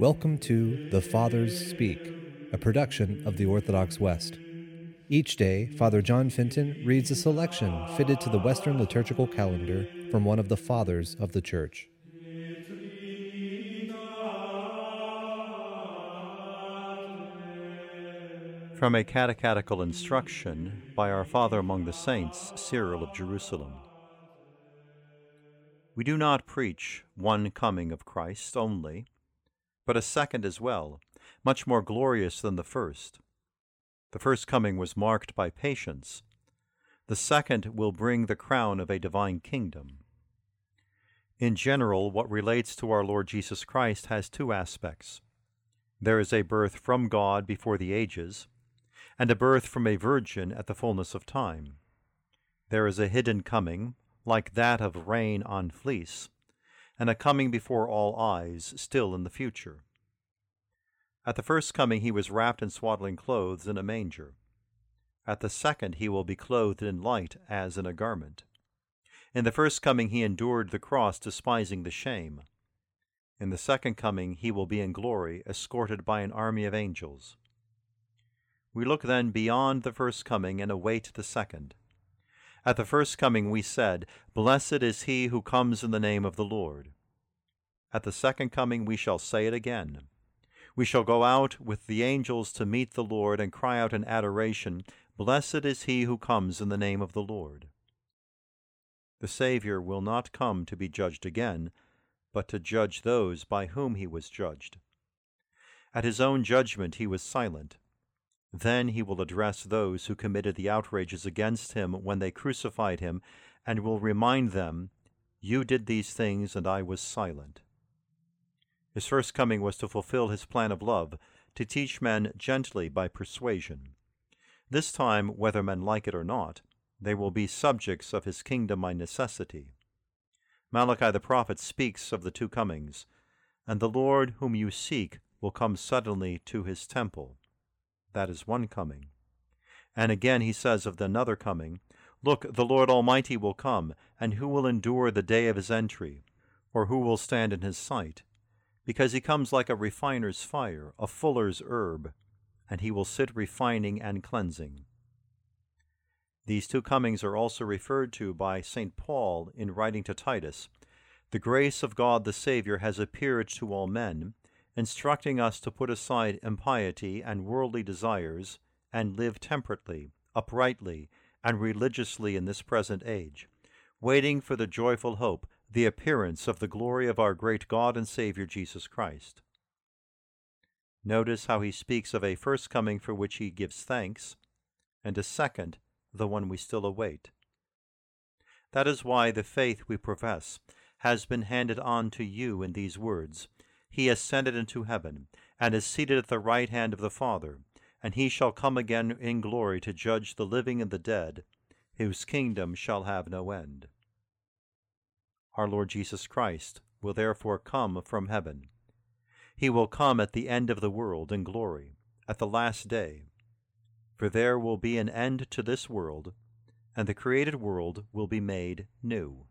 Welcome to The Fathers Speak, a production of the Orthodox West. Each day, Father John Fenton reads a selection fitted to the Western liturgical calendar from one of the Fathers of the Church. From a catechetical instruction by our Father among the Saints, Cyril of Jerusalem. We do not preach one coming of Christ only but a second as well, much more glorious than the first. The first coming was marked by patience. The second will bring the crown of a divine kingdom. In general, what relates to our Lord Jesus Christ has two aspects. There is a birth from God before the ages, and a birth from a virgin at the fullness of time. There is a hidden coming, like that of rain on fleece, and a coming before all eyes still in the future. At the first coming he was wrapped in swaddling clothes in a manger. At the second he will be clothed in light as in a garment. In the first coming he endured the cross, despising the shame. In the second coming he will be in glory, escorted by an army of angels. We look then beyond the first coming and await the second. At the first coming we said, Blessed is he who comes in the name of the Lord. At the second coming we shall say it again. We shall go out with the angels to meet the Lord and cry out in adoration, Blessed is he who comes in the name of the Lord. The Saviour will not come to be judged again, but to judge those by whom he was judged. At his own judgment he was silent. Then he will address those who committed the outrages against him when they crucified him, and will remind them, You did these things, and I was silent. His first coming was to fulfill his plan of love, to teach men gently by persuasion. This time, whether men like it or not, they will be subjects of his kingdom by necessity. Malachi the prophet speaks of the two comings, and the Lord whom you seek will come suddenly to his temple. That is one coming. And again he says of the another coming, Look, the Lord Almighty will come, and who will endure the day of his entry? Or who will stand in his sight? Because he comes like a refiner's fire, a fuller's herb, and he will sit refining and cleansing. These two comings are also referred to by St. Paul in writing to Titus. The grace of God the Saviour has appeared to all men, instructing us to put aside impiety and worldly desires, and live temperately, uprightly, and religiously in this present age, waiting for the joyful hope, the appearance of the glory of our great God and Saviour Jesus Christ. Notice how he speaks of a first coming for which he gives thanks, and a second, the one we still await. That is why the faith we profess has been handed on to you in these words he ascended into heaven, and is seated at the right hand of the Father, and he shall come again in glory to judge the living and the dead, whose kingdom shall have no end. Our Lord Jesus Christ will therefore come from heaven. He will come at the end of the world in glory, at the last day. For there will be an end to this world, and the created world will be made new.